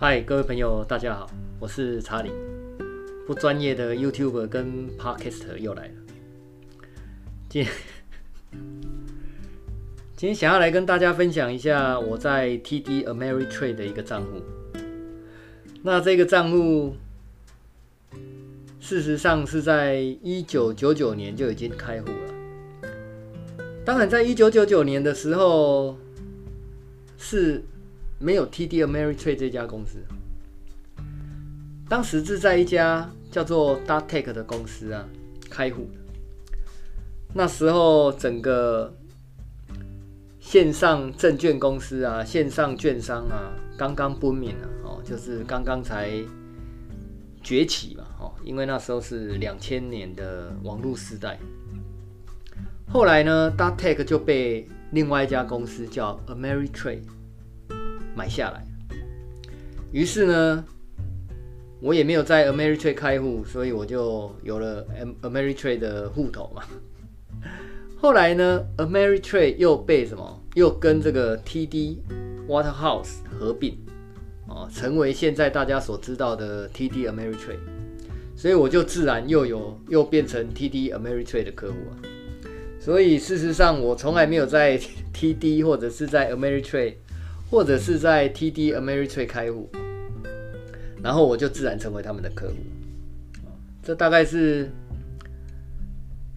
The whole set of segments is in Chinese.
嗨，各位朋友，大家好，我是查理，不专业的 YouTube 跟 Podcaster 又来了。今天，今天想要来跟大家分享一下我在 TD Ameritrade 的一个账户。那这个账户，事实上是在一九九九年就已经开户了。当然，在一九九九年的时候是。没有 TD Ameritrade 这家公司，当时是在一家叫做 Dartek 的公司啊开户的。那时候整个线上证券公司啊，线上券商啊，刚刚分娩了，哦，就是刚刚才崛起嘛，哦，因为那时候是两千年的网络时代。后来呢，Dartek 就被另外一家公司叫 Ameritrade。买下来，于是呢，我也没有在 Ameritrade 开户，所以我就有了 Ameritrade 的户头嘛。后来呢，Ameritrade 又被什么？又跟这个 TD Waterhouse 合并，哦，成为现在大家所知道的 TD Ameritrade。所以我就自然又有又变成 TD Ameritrade 的客户啊。所以事实上，我从来没有在 TD 或者是在 Ameritrade。或者是在 TD Ameritrade 开户，然后我就自然成为他们的客户。这大概是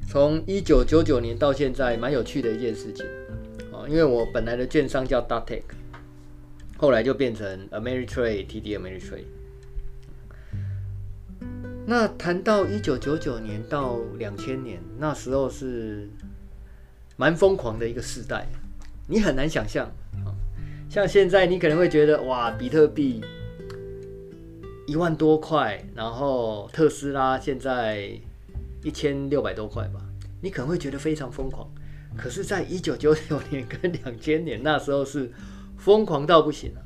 从一九九九年到现在蛮有趣的一件事情啊，因为我本来的券商叫 Datek，后来就变成 Ameritrade TD Ameritrade。那谈到一九九九年到两千年，那时候是蛮疯狂的一个时代，你很难想象。像现在，你可能会觉得哇，比特币一万多块，然后特斯拉现在一千六百多块吧，你可能会觉得非常疯狂。可是，在一九九九年跟两千年那时候是疯狂到不行啊。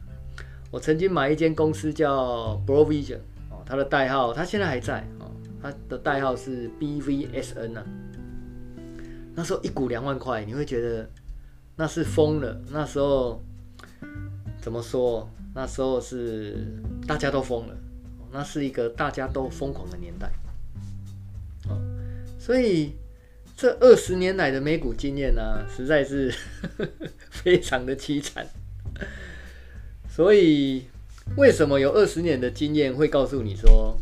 我曾经买一间公司叫 Brovision 哦，它的代号，它现在还在哦，它的代号是 BVSN 啊。那时候一股两万块，你会觉得那是疯了。那时候。怎么说？那时候是大家都疯了，那是一个大家都疯狂的年代。哦所以这二十年来的美股经验呢，实在是 非常的凄惨。所以为什么有二十年的经验会告诉你说，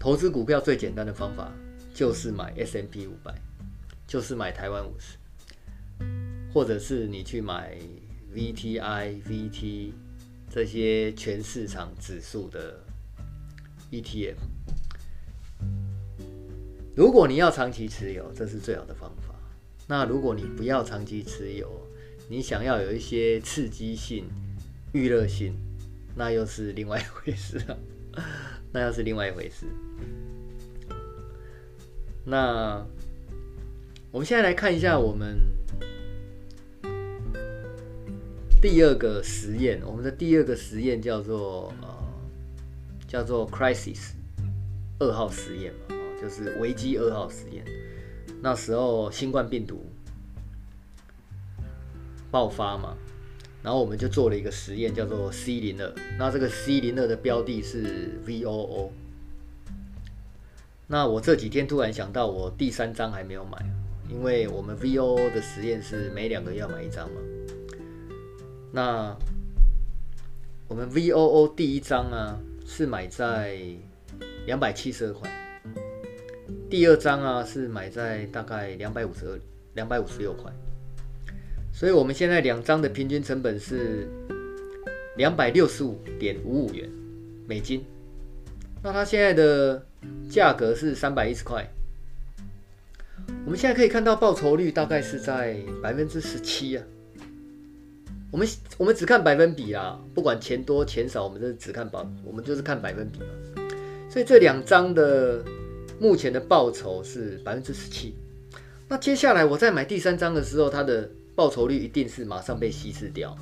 投资股票最简单的方法就是买 S&P 五百，就是买台湾五十，或者是你去买。VTI、VT 这些全市场指数的 ETF，如果你要长期持有，这是最好的方法。那如果你不要长期持有，你想要有一些刺激性、娱乐性，那又是另外一回事了。那又是另外一回事。那我们现在来看一下我们。第二个实验，我们的第二个实验叫做呃，叫做 Crisis 二号实验嘛，就是危机二号实验。那时候新冠病毒爆发嘛，然后我们就做了一个实验，叫做 C 零二。那这个 C 零二的标的是 VOO。那我这几天突然想到，我第三张还没有买，因为我们 VOO 的实验是每两个要买一张嘛。那我们 VOO 第一张啊是买在两百七十二块，第二张啊是买在大概两百五十二、两百五十六块，所以我们现在两张的平均成本是两百六十五点五五元美金。那它现在的价格是三百一十块，我们现在可以看到报酬率大概是在百分之十七啊。我们我们只看百分比啦，不管钱多钱少，我们都是只看报，我们就是看百分比嘛。所以这两张的目前的报酬是百分之十七。那接下来我再买第三张的时候，它的报酬率一定是马上被稀释掉。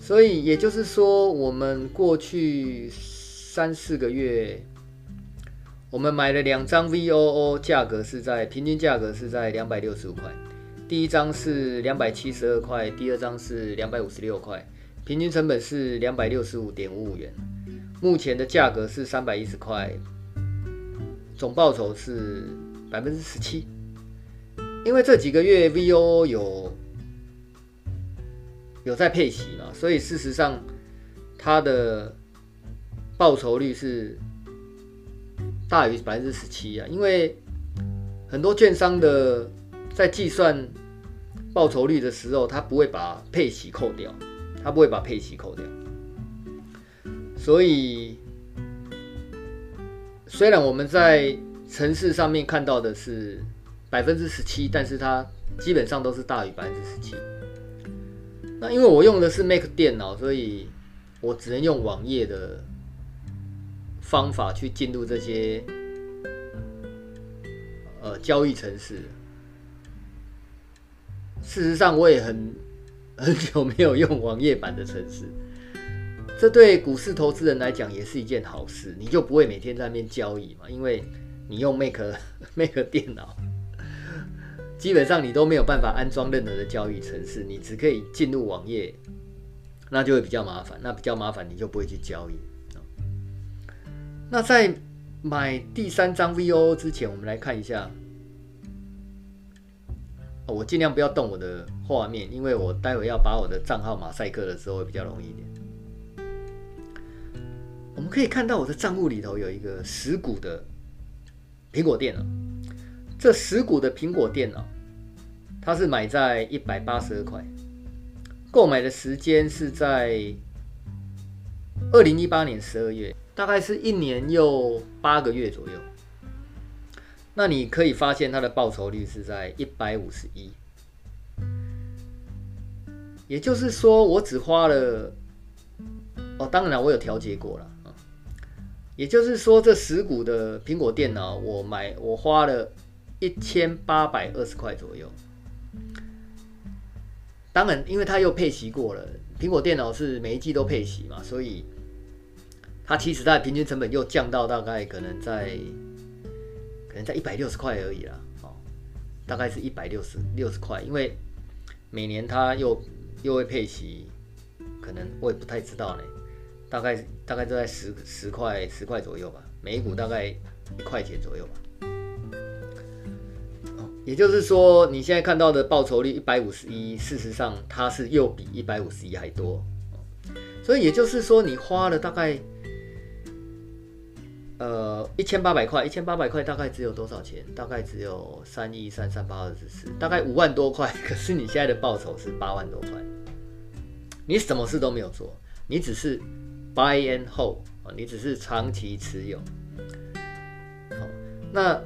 所以也就是说，我们过去三四个月，我们买了两张 VOO，价格是在平均价格是在两百六十五块。第一张是两百七十二块，第二张是两百五十六块，平均成本是两百六十五点五五元，目前的价格是三百一十块，总报酬是百分之十七。因为这几个月 VO 有有在配息嘛，所以事实上它的报酬率是大于百分之十七啊。因为很多券商的在计算报酬率的时候，他不会把配息扣掉，他不会把配息扣掉。所以虽然我们在城市上面看到的是。百分之十七，但是它基本上都是大于百分之十七。那因为我用的是 Mac 电脑，所以我只能用网页的方法去进入这些呃交易城市。事实上，我也很很久没有用网页版的程式。这对股市投资人来讲也是一件好事，你就不会每天在那边交易嘛，因为你用 Mac Mac 电脑。基本上你都没有办法安装任何的交易程式，你只可以进入网页，那就会比较麻烦。那比较麻烦，你就不会去交易。那在买第三张 VOO 之前，我们来看一下。我尽量不要动我的画面，因为我待会要把我的账号马赛克的时候会比较容易一点。我们可以看到我的账户里头有一个十股的苹果电脑。这十股的苹果电脑，它是买在一百八十二块，购买的时间是在二零一八年十二月，大概是一年又八个月左右。那你可以发现它的报酬率是在一百五十一，也就是说，我只花了，哦，当然我有调节过了啊，也就是说，这十股的苹果电脑，我买我花了。一千八百二十块左右，当然，因为它又配齐过了，苹果电脑是每一季都配齐嘛，所以它其实它的平均成本又降到大概可能在可能在一百六十块而已啦，哦，大概是一百六十六十块，因为每年它又又会配息，可能我也不太知道呢，大概大概都在十十块十块左右吧，每一股大概一块钱左右吧。也就是说，你现在看到的报酬率一百五十一，事实上它是又比一百五十一还多。所以也就是说，你花了大概呃一千八百块，一千八百块大概只有多少钱？大概只有三一三三八二十四，大概五万多块。可是你现在的报酬是八万多块，你什么事都没有做，你只是 buy and hold 啊，你只是长期持有。好，那。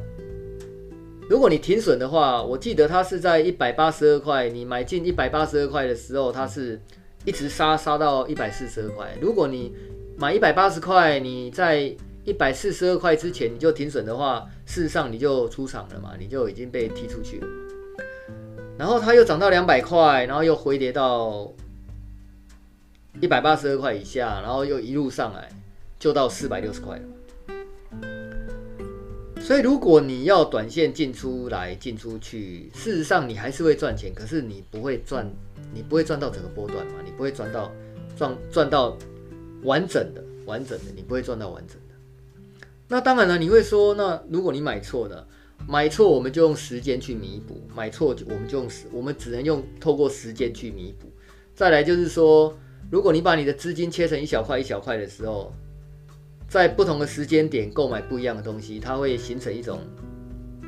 如果你停损的话，我记得它是在一百八十二块，你买进一百八十二块的时候，它是一直杀杀到一百四十二块。如果你买一百八十块，你在一百四十二块之前你就停损的话，事实上你就出场了嘛，你就已经被踢出去了。然后它又涨到两百块，然后又回跌到一百八十二块以下，然后又一路上来，就到四百六十块了。所以，如果你要短线进出来进出去，事实上你还是会赚钱，可是你不会赚，你不会赚到整个波段嘛？你不会赚到赚赚到完整的完整的，你不会赚到完整的。那当然了，你会说，那如果你买错了，买错我们就用时间去弥补，买错我们就用时，我们只能用透过时间去弥补。再来就是说，如果你把你的资金切成一小块一小块的时候。在不同的时间点购买不一样的东西，它会形成一种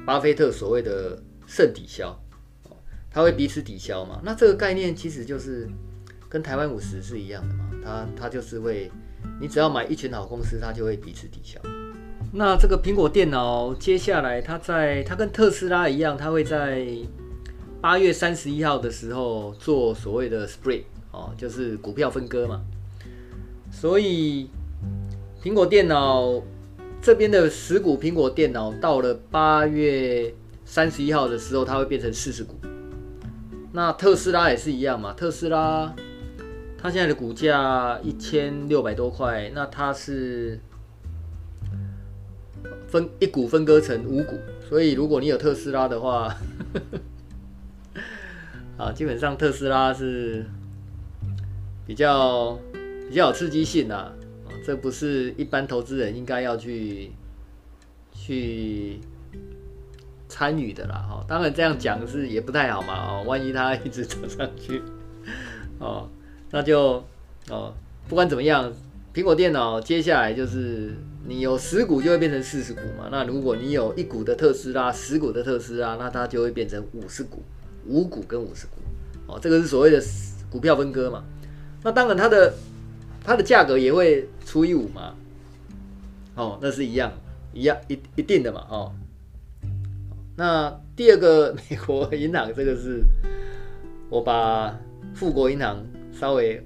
巴菲特所谓的胜抵消，它会彼此抵消嘛？那这个概念其实就是跟台湾五十是一样的嘛？它它就是会，你只要买一群好公司，它就会彼此抵消。那这个苹果电脑接下来它在它跟特斯拉一样，它会在八月三十一号的时候做所谓的 split 哦，就是股票分割嘛，所以。苹果电脑这边的十股苹果电脑到了八月三十一号的时候，它会变成四十股。那特斯拉也是一样嘛？特斯拉它现在的股价一千六百多块，那它是分一股分割成五股，所以如果你有特斯拉的话，啊，基本上特斯拉是比较比较有刺激性啊，这不是一般投资人应该要去去参与的啦，哈。当然这样讲是也不太好嘛，哦，万一它一直 走上去，哦，那就哦，不管怎么样，苹果电脑接下来就是你有十股就会变成四十股嘛，那如果你有一股的特斯拉，十股的特斯拉，那它就会变成五十股，五股跟五十股，哦，这个是所谓的股票分割嘛。那当然，它的它的价格也会除以五嘛，哦，那是一样一样一一定的嘛，哦。那第二个美国银行，这个是我把富国银行稍微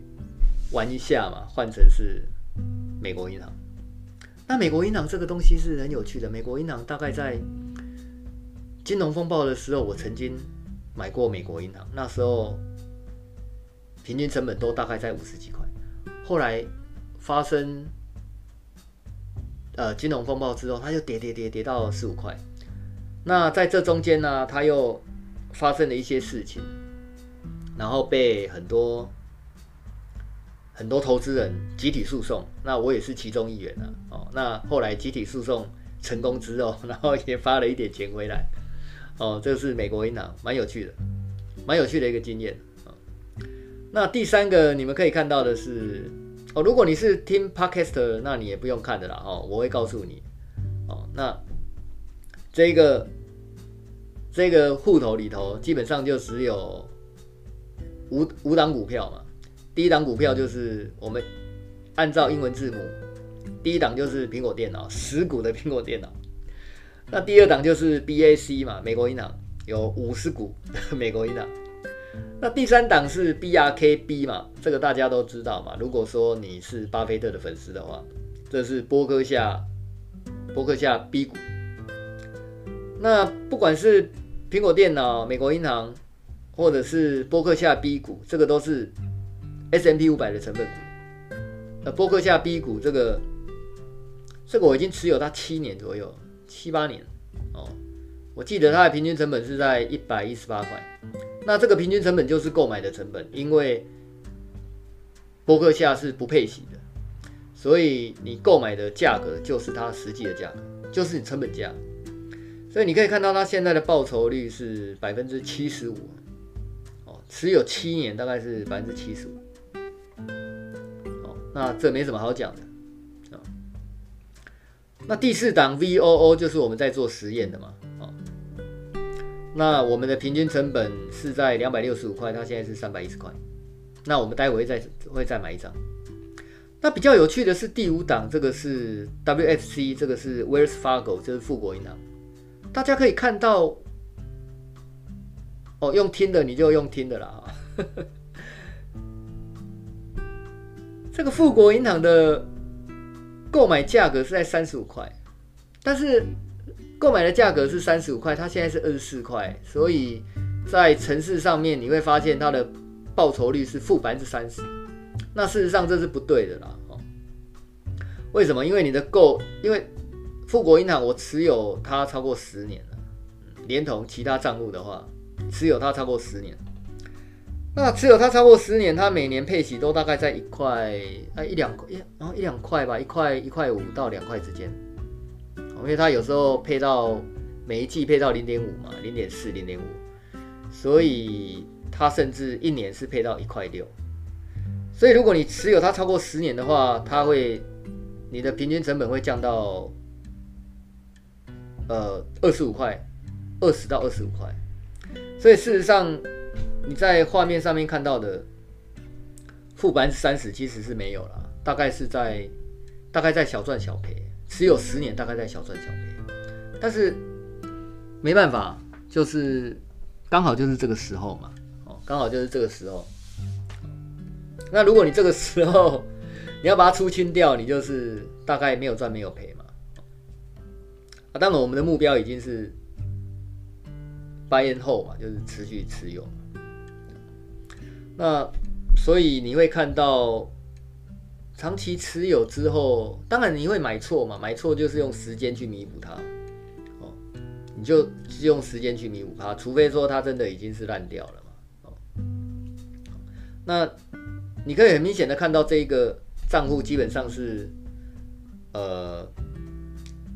玩一下嘛，换成是美国银行。那美国银行这个东西是很有趣的，美国银行大概在金融风暴的时候，我曾经买过美国银行，那时候。平均成本都大概在五十几块，后来发生呃金融风暴之后，它又跌跌跌跌到十五块。那在这中间呢，它又发生了一些事情，然后被很多很多投资人集体诉讼，那我也是其中一员啊。哦，那后来集体诉讼成功之后，然后也发了一点钱回来。哦，这是美国银行，蛮有趣的，蛮有趣的一个经验。那第三个你们可以看到的是哦，如果你是听 Podcast，那你也不用看的啦哦，我会告诉你哦。那这个这个户头里头基本上就只有五五档股票嘛。第一档股票就是我们按照英文字母，第一档就是苹果电脑，十股的苹果电脑。那第二档就是 BAC 嘛，美国银行有五十股的 美国银行。那第三档是 BRKB 嘛，这个大家都知道嘛。如果说你是巴菲特的粉丝的话，这是波克夏波克夏 B 股。那不管是苹果电脑、美国银行，或者是波克夏 B 股，这个都是 S M P 五百的成分股。那波克夏 B 股这个，这个我已经持有它七年左右，七八年哦。我记得它的平均成本是在一百一十八块。那这个平均成本就是购买的成本，因为波克夏是不配息的，所以你购买的价格就是它实际的价格，就是你成本价。所以你可以看到它现在的报酬率是百分之七十五，哦，持有七年大概是百分之七十五，那这没什么好讲的啊。那第四档 VOO 就是我们在做实验的嘛。那我们的平均成本是在两百六十五块，它现在是三百一十块。那我们待会会再会再买一张。那比较有趣的是第五档，这个是 WFC，这个是 Wells Fargo，这是富国银行。大家可以看到，哦，用听的你就用听的啦。这个富国银行的购买价格是在三十五块，但是。购买的价格是三十五块，它现在是二十四块，所以在城市上面你会发现它的报酬率是负百分之三十。那事实上这是不对的啦，哦，为什么？因为你的购，因为富国银行我持有它超过十年了，连同其他账户的话，持有它超过十年。那持有它超过十年，它每年配息都大概在一块啊一两块，然后一两块吧，一块一块五到两块之间。因为它有时候配到每一季配到零点五嘛，零点四、零点五，所以它甚至一年是配到一块六。所以如果你持有它超过十年的话，它会你的平均成本会降到呃二十五块，二十到二十五块。所以事实上你在画面上面看到的负百分之三十其实是没有了，大概是在大概在小赚小赔。持有十年，大概在小赚小赔，但是没办法，就是刚好就是这个时候嘛，哦，刚好就是这个时候。那如果你这个时候 你要把它出清掉，你就是大概没有赚没有赔嘛。啊，当然我们的目标已经是 buy and hold 嘛，就是持续持有。那所以你会看到。长期持有之后，当然你会买错嘛，买错就是用时间去弥补它，哦，你就用时间去弥补它，除非说它真的已经是烂掉了嘛，哦，那你可以很明显的看到这一个账户基本上是，呃，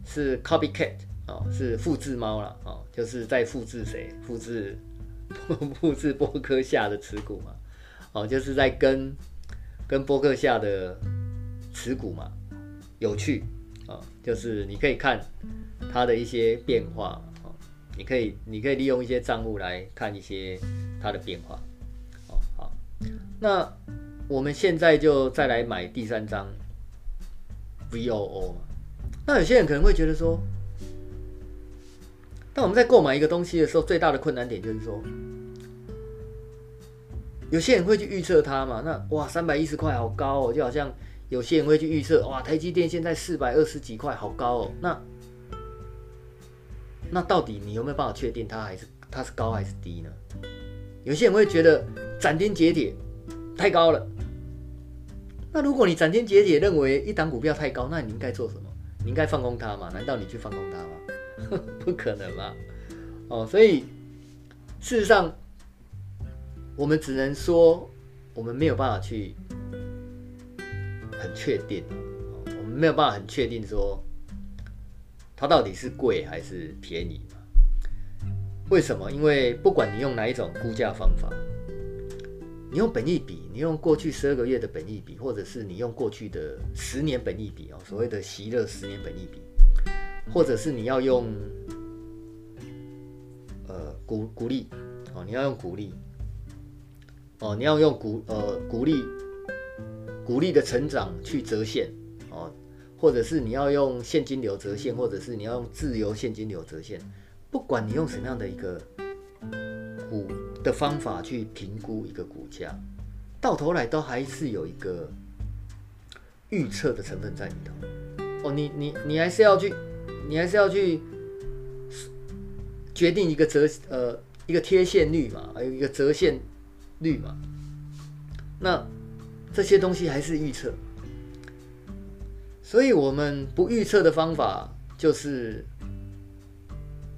是 copycat 啊，是复制猫了啊，就是在复制谁？复制 复制波克下的持股嘛，哦，就是在跟跟波克夏的持股嘛，有趣啊，就是你可以看它的一些变化啊，你可以你可以利用一些账户来看一些它的变化，哦，好，那。我们现在就再来买第三张 VOO 嘛。那有些人可能会觉得说，当我们在购买一个东西的时候，最大的困难点就是说，有些人会去预测它嘛。那哇，三百一十块好高哦，就好像有些人会去预测哇，台积电现在四百二十几块好高哦。那那到底你有没有办法确定它还是它是高还是低呢？有些人会觉得斩钉截铁太高了。那如果你斩钉截铁认为一档股票太高，那你应该做什么？你应该放空它嘛？难道你去放空它吗？不可能嘛！哦，所以事实上，我们只能说，我们没有办法去很确定，我们没有办法很确定说它到底是贵还是便宜嘛？为什么？因为不管你用哪一种估价方法。你用本益比，你用过去十二个月的本益比，或者是你用过去的十年本益比哦，所谓的习乐十年本益比，或者是你要用呃股股利哦，你要用股利哦，你要用股呃股利股利的成长去折现哦，或者是你要用现金流折现，或者是你要用自由现金流折现，不管你用什么样的一个股。的方法去评估一个股价，到头来都还是有一个预测的成分在里头。哦，你你你还是要去，你还是要去决定一个折呃一个贴现率嘛，还有一个折现率嘛。那这些东西还是预测，所以我们不预测的方法就是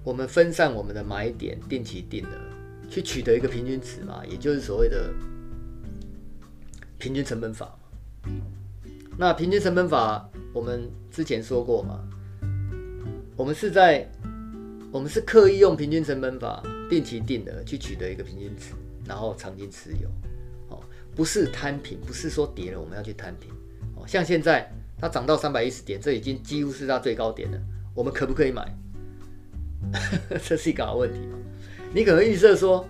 我们分散我们的买点，定期定额。去取得一个平均值嘛，也就是所谓的平均成本法。那平均成本法，我们之前说过嘛，我们是在，我们是刻意用平均成本法定期定额去取得一个平均值，然后长期持有。哦，不是摊平，不是说跌了我们要去摊平。哦，像现在它涨到三百一十点，这已经几乎是它最高点了，我们可不可以买？这是一个问题嘛。你可能预设说，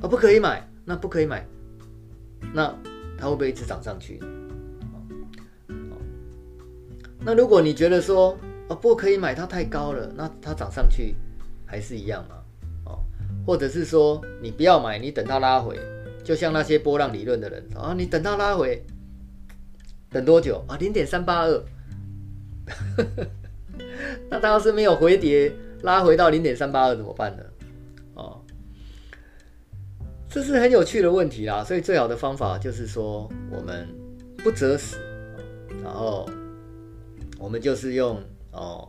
啊，不可以买，那不可以买，那它会不会一直涨上去？那如果你觉得说，啊，不可以买，它太高了，那它涨上去还是一样吗？或者是说你不要买，你等它拉回，就像那些波浪理论的人啊，你等它拉回，等多久啊？零点三八二，那它要是没有回跌，拉回到零点三八二怎么办呢？哦这是很有趣的问题啦，所以最好的方法就是说，我们不择死，然后我们就是用哦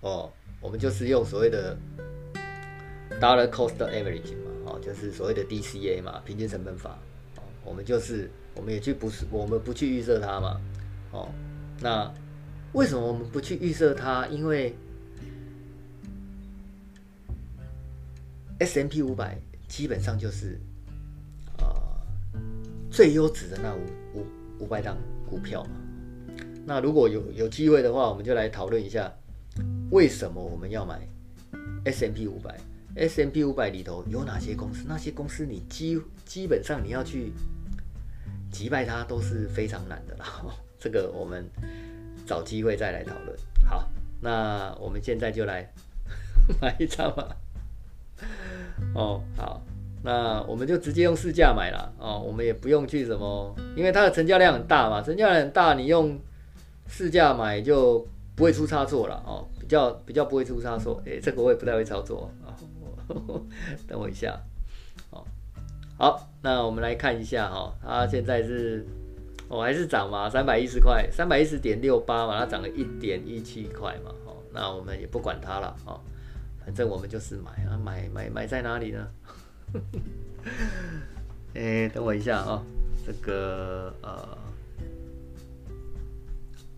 哦，我们就是用所谓的 dollar cost average 嘛，哦，就是所谓的 DCA 嘛，平均成本法，哦，我们就是我们也去不是我们不去预设它嘛，哦，那为什么我们不去预设它？因为 S M P 五百基本上就是，呃，最优质的那五五五百档股票嘛。那如果有有机会的话，我们就来讨论一下，为什么我们要买 S M P 五百 S M P 五百里头有哪些公司？那些公司你基基本上你要去击败它都是非常难的啦。这个我们找机会再来讨论。好，那我们现在就来 买一张吧。哦，好，那我们就直接用市价买了哦，我们也不用去什么，因为它的成交量很大嘛，成交量很大，你用市价买就不会出差错了哦，比较比较不会出差错。哎，这个我也不太会操作啊，哦，等我一下，哦，好，那我们来看一下哈，它现在是，哦，还是涨嘛，三百一十块，三百一十点六八嘛，它涨了一点一七块嘛，哦，那我们也不管它了，哦。反正我们就是买啊，买买买在哪里呢？哎、等我一下啊、哦，这个呃，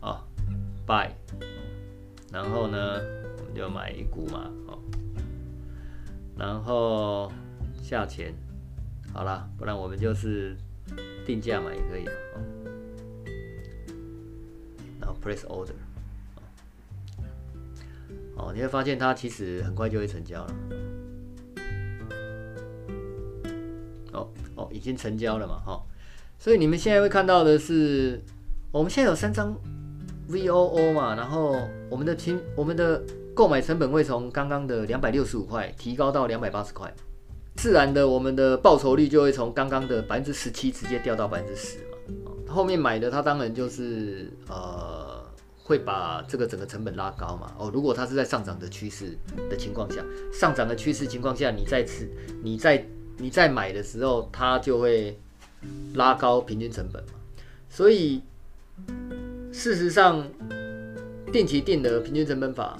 哦，buy，然后呢，我们就买一股嘛，哦，然后下钱，好了，不然我们就是定价嘛，也可以，哦，然后 press order，哦，你会发现它其实很快就会成交了。哦哦，已经成交了嘛，哈，所以你们现在会看到的是，我们现在有三张 VOO 嘛，然后我们的平我们的购买成本会从刚刚的两百六十五块提高到两百八十块，自然的我们的报酬率就会从刚刚的百分之十七直接掉到百分之十嘛，后面买的它当然就是呃会把这个整个成本拉高嘛，哦，如果它是在上涨的趋势的情况下，上涨的趋势情况下，你再次你在你在买的时候，它就会拉高平均成本嘛。所以事实上，定期定额平均成本法，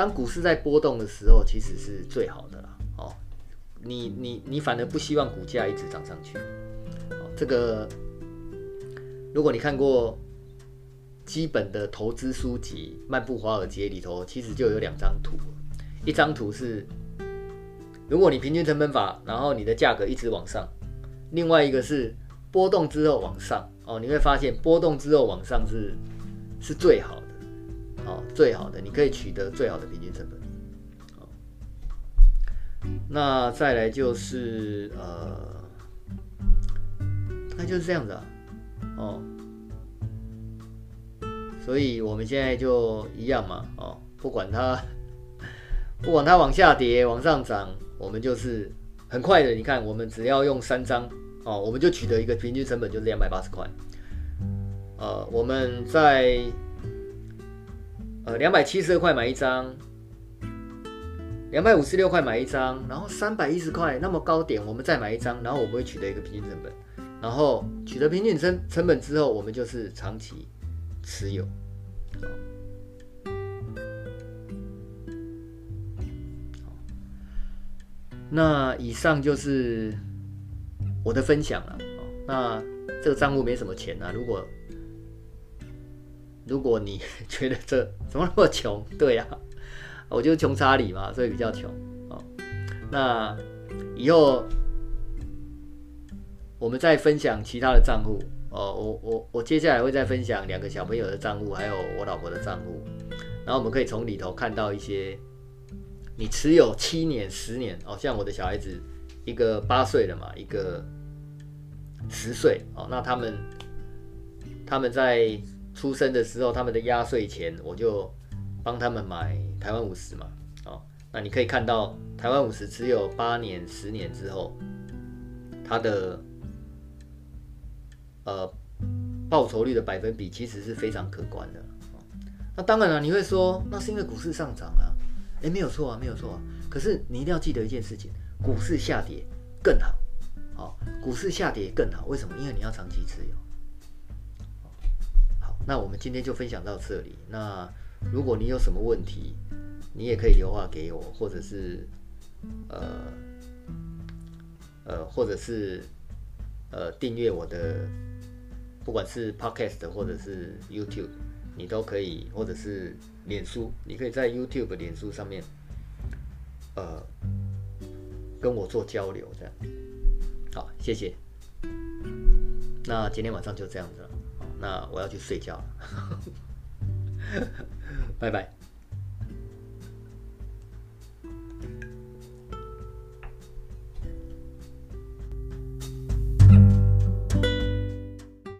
当股市在波动的时候，其实是最好的啦。哦，你你你反而不希望股价一直涨上去。哦，这个如果你看过基本的投资书籍《漫步华尔街》里头，其实就有两张图，一张图是。如果你平均成本法，然后你的价格一直往上，另外一个是波动之后往上哦，你会发现波动之后往上是是最好哦，最好的，你可以取得最好的平均成本。哦，那再来就是呃，那就是这样子啊，哦，所以我们现在就一样嘛，哦，不管它不管它往下跌，往上涨。我们就是很快的，你看，我们只要用三张哦，我们就取得一个平均成本就是两百八十块。呃，我们在呃两百七十二块买一张，两百五十六块买一张，然后三百一十块那么高点，我们再买一张，然后我们会取得一个平均成本，然后取得平均成成本之后，我们就是长期持有。那以上就是我的分享了。那这个账户没什么钱啊。如果如果你 觉得这怎么那么穷？对呀，我就穷查理嘛，所以比较穷。哦那以后我们再分享其他的账户。哦，我我我接下来会再分享两个小朋友的账户，还有我老婆的账户。然后我们可以从里头看到一些。你持有七年、十年哦，像我的小孩子，一个八岁了嘛，一个十岁哦，那他们他们在出生的时候，他们的压岁钱，我就帮他们买台湾五十嘛，哦，那你可以看到台湾五十持有八年、十年之后，它的呃报酬率的百分比其实是非常可观的。那当然了，你会说，那是因为股市上涨啊。哎，没有错啊，没有错啊。可是你一定要记得一件事情：股市下跌更好。好，股市下跌更好。为什么？因为你要长期持有。那我们今天就分享到这里。那如果你有什么问题，你也可以留话给我，或者是呃呃，或者是呃订阅我的，不管是 Podcast 或者是 YouTube。你都可以，或者是脸书，你可以在 YouTube、脸书上面，呃，跟我做交流，这样。好，谢谢。那今天晚上就这样子了，那我要去睡觉了，拜拜。